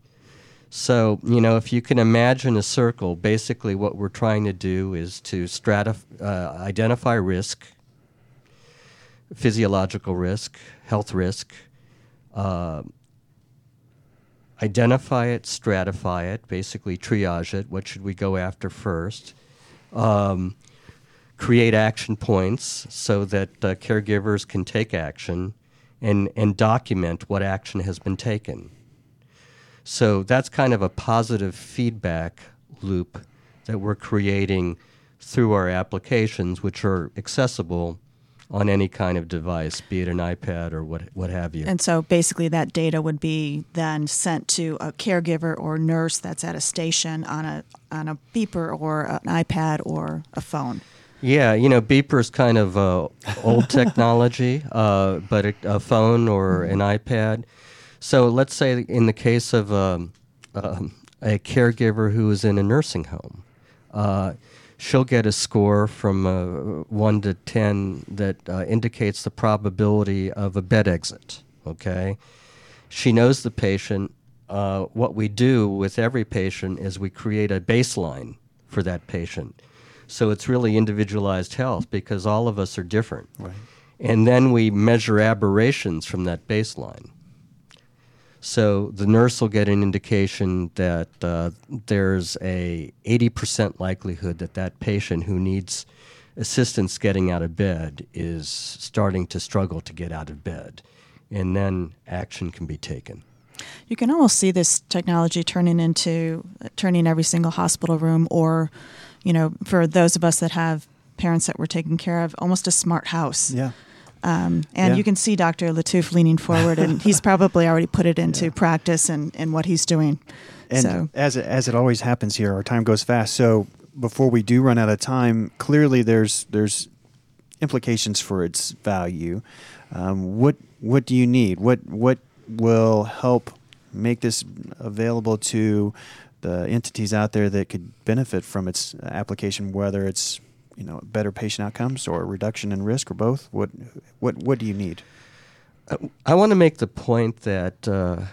So, you know, if you can imagine a circle, basically what we're trying to do is to stratif- uh, identify risk, physiological risk, health risk, uh, identify it, stratify it, basically triage it. What should we go after first? Um, create action points so that uh, caregivers can take action and, and document what action has been taken. So that's kind of a positive feedback loop that we're creating through our applications, which are accessible on any kind of device, be it an iPad or what, what have you. And so basically, that data would be then sent to a caregiver or nurse that's at a station on a on a beeper or an iPad or a phone. Yeah, you know, beeper is kind of uh, old (laughs) technology, uh, but a, a, phone or an iPad. So let's say in the case of um, um, a caregiver who is in a nursing home, uh, she'll get a score from uh, 1 to 10 that uh, indicates the probability of a bed exit. Okay? She knows the patient. Uh, what we do with every patient is we create a baseline for that patient. So it's really individualized health because all of us are different. Right. And then we measure aberrations from that baseline. So the nurse will get an indication that uh, there's a 80% likelihood that that patient who needs assistance getting out of bed is starting to struggle to get out of bed, and then action can be taken. You can almost see this technology turning into turning every single hospital room, or, you know, for those of us that have parents that we're taking care of, almost a smart house. Yeah. Um, and Yeah. you can see Dr. Lattouf leaning forward, and he's (laughs) probably already put it into practice and, and what he's doing. And so, as it, as it always happens here, our time goes fast. So before we do run out of time, clearly there's there's implications for its value. Um, what what do you need? What what will help make this available to the entities out there that could benefit from its application? Whether it's you know better patient outcomes or reduction in risk or both. What what what do you need? I want to make the point that uh,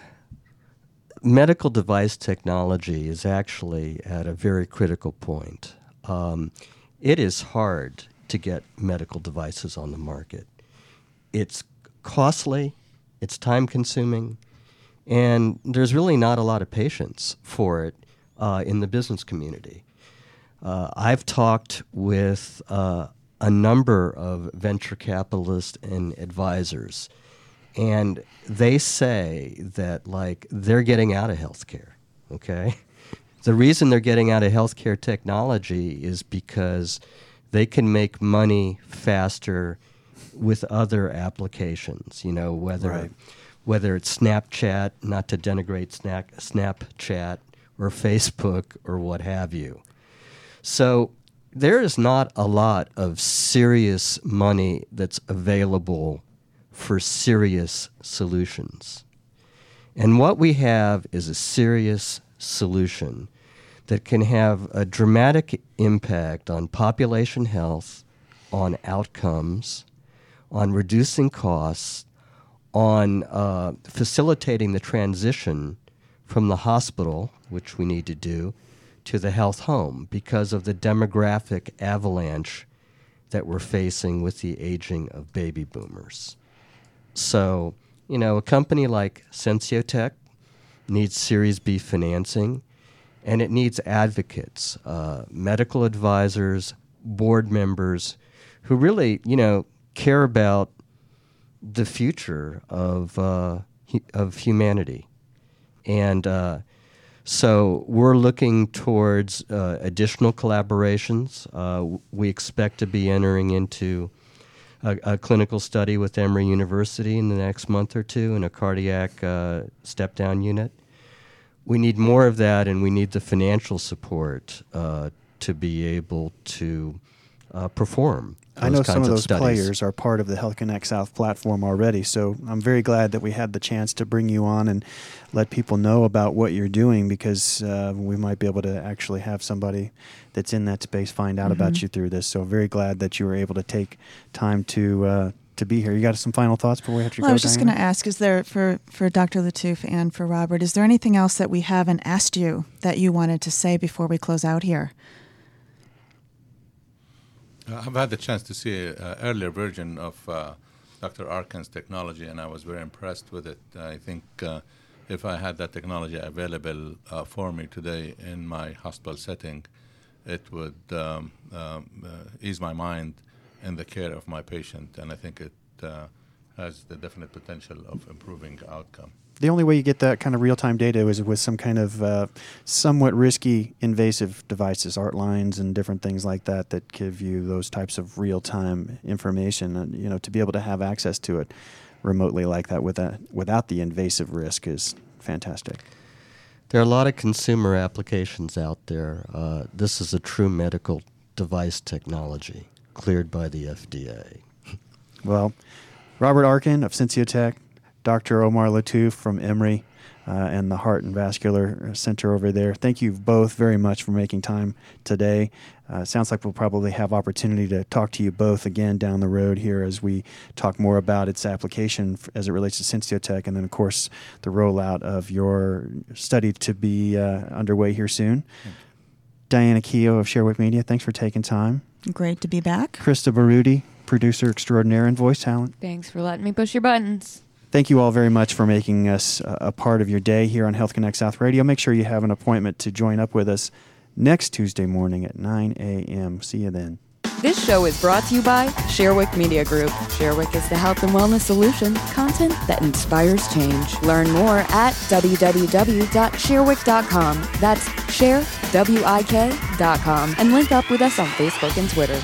medical device technology is actually at a very critical point. Um, it is hard to get medical devices on the market. It's costly, it's time consuming, and there's really not a lot of patience for it uh, in the business community. Uh, I've talked with uh, a number of venture capitalists and advisors, and they say that like they're getting out of healthcare. Okay, (laughs) the reason they're getting out of healthcare technology is because they can make money faster with other applications. You know, whether Right. whether it's Snapchat, not to denigrate Snap, Snapchat or Facebook or what have you. So there is not a lot of serious money that's available for serious solutions. And what we have is a serious solution that can have a dramatic impact on population health, on outcomes, on reducing costs, on uh, facilitating the transition from the hospital, which we need to do, to the health home because of the demographic avalanche that we're facing with the aging of baby boomers. So, you know, a company like Sensiotec needs Series B financing, and it needs advocates, uh, medical advisors, board members, who really, you know, care about the future of uh, of humanity, and uh, so we're looking towards uh, additional collaborations. Uh, we expect to be entering into a, a clinical study with Emory University in the next month or two in a cardiac uh, step down unit. We need more of that, and we need the financial support uh, to be able to uh, perform. I know those some kinds of those studies. players are part of the Health Connect South platform already, so I'm very glad that we had the chance to bring you on and let people know about what you're doing because uh, we might be able to actually have somebody that's in that space find out about you through this. So very glad that you were able to take time to uh, to be here. You got some final thoughts before we have to well, go? I was just going to ask: Is there for for Dr. Lattouf and for Robert? Is there anything else that we haven't asked you that you wanted to say before we close out here? Uh, I've had the chance to see an earlier version of uh, Dr. Arkin's technology, and I was very impressed with it. I think uh, if I had that technology available uh, for me today in my hospital setting, it would um, um, uh, ease my mind in the care of my patient, and I think it uh, has the definite potential of improving outcome. The only way you get that kind of real time data is with some kind of uh, somewhat risky invasive devices, art lines, and different things like that that give you those types of real time information. And you know, to be able to have access to it remotely like that without without the invasive risk is fantastic. There are a lot of consumer applications out there. Uh, this is a true medical device technology cleared by the FDA. Well, Robert Arkin of Sensiotec, Dr. Omar Lattouf from Emory, uh, and the Heart and Vascular Center over there. Thank you both very much for making time today. Uh, sounds like we'll probably have opportunity to talk to you both again down the road here as we talk more about its application f- as it relates to Sensiotec, and then of course the rollout of your study to be uh, underway here soon. Diana Keogh of Sharewik Media, thanks for taking time. Great to be back. Krista Baruti, producer extraordinaire and voice talent. Thanks for letting me push your buttons. Thank you all very much for making us uh, a part of your day here on Health Connect South Radio. Make sure you have an appointment to join up with us next Tuesday morning at 9 a.m. See you then. This show is brought to you by Sharewik Media Group. Sharewik is the health and wellness solution, content that inspires change. Learn more at www.sharewik.com. That's share, W-I-K, dot com. And link up with us on Facebook and Twitter.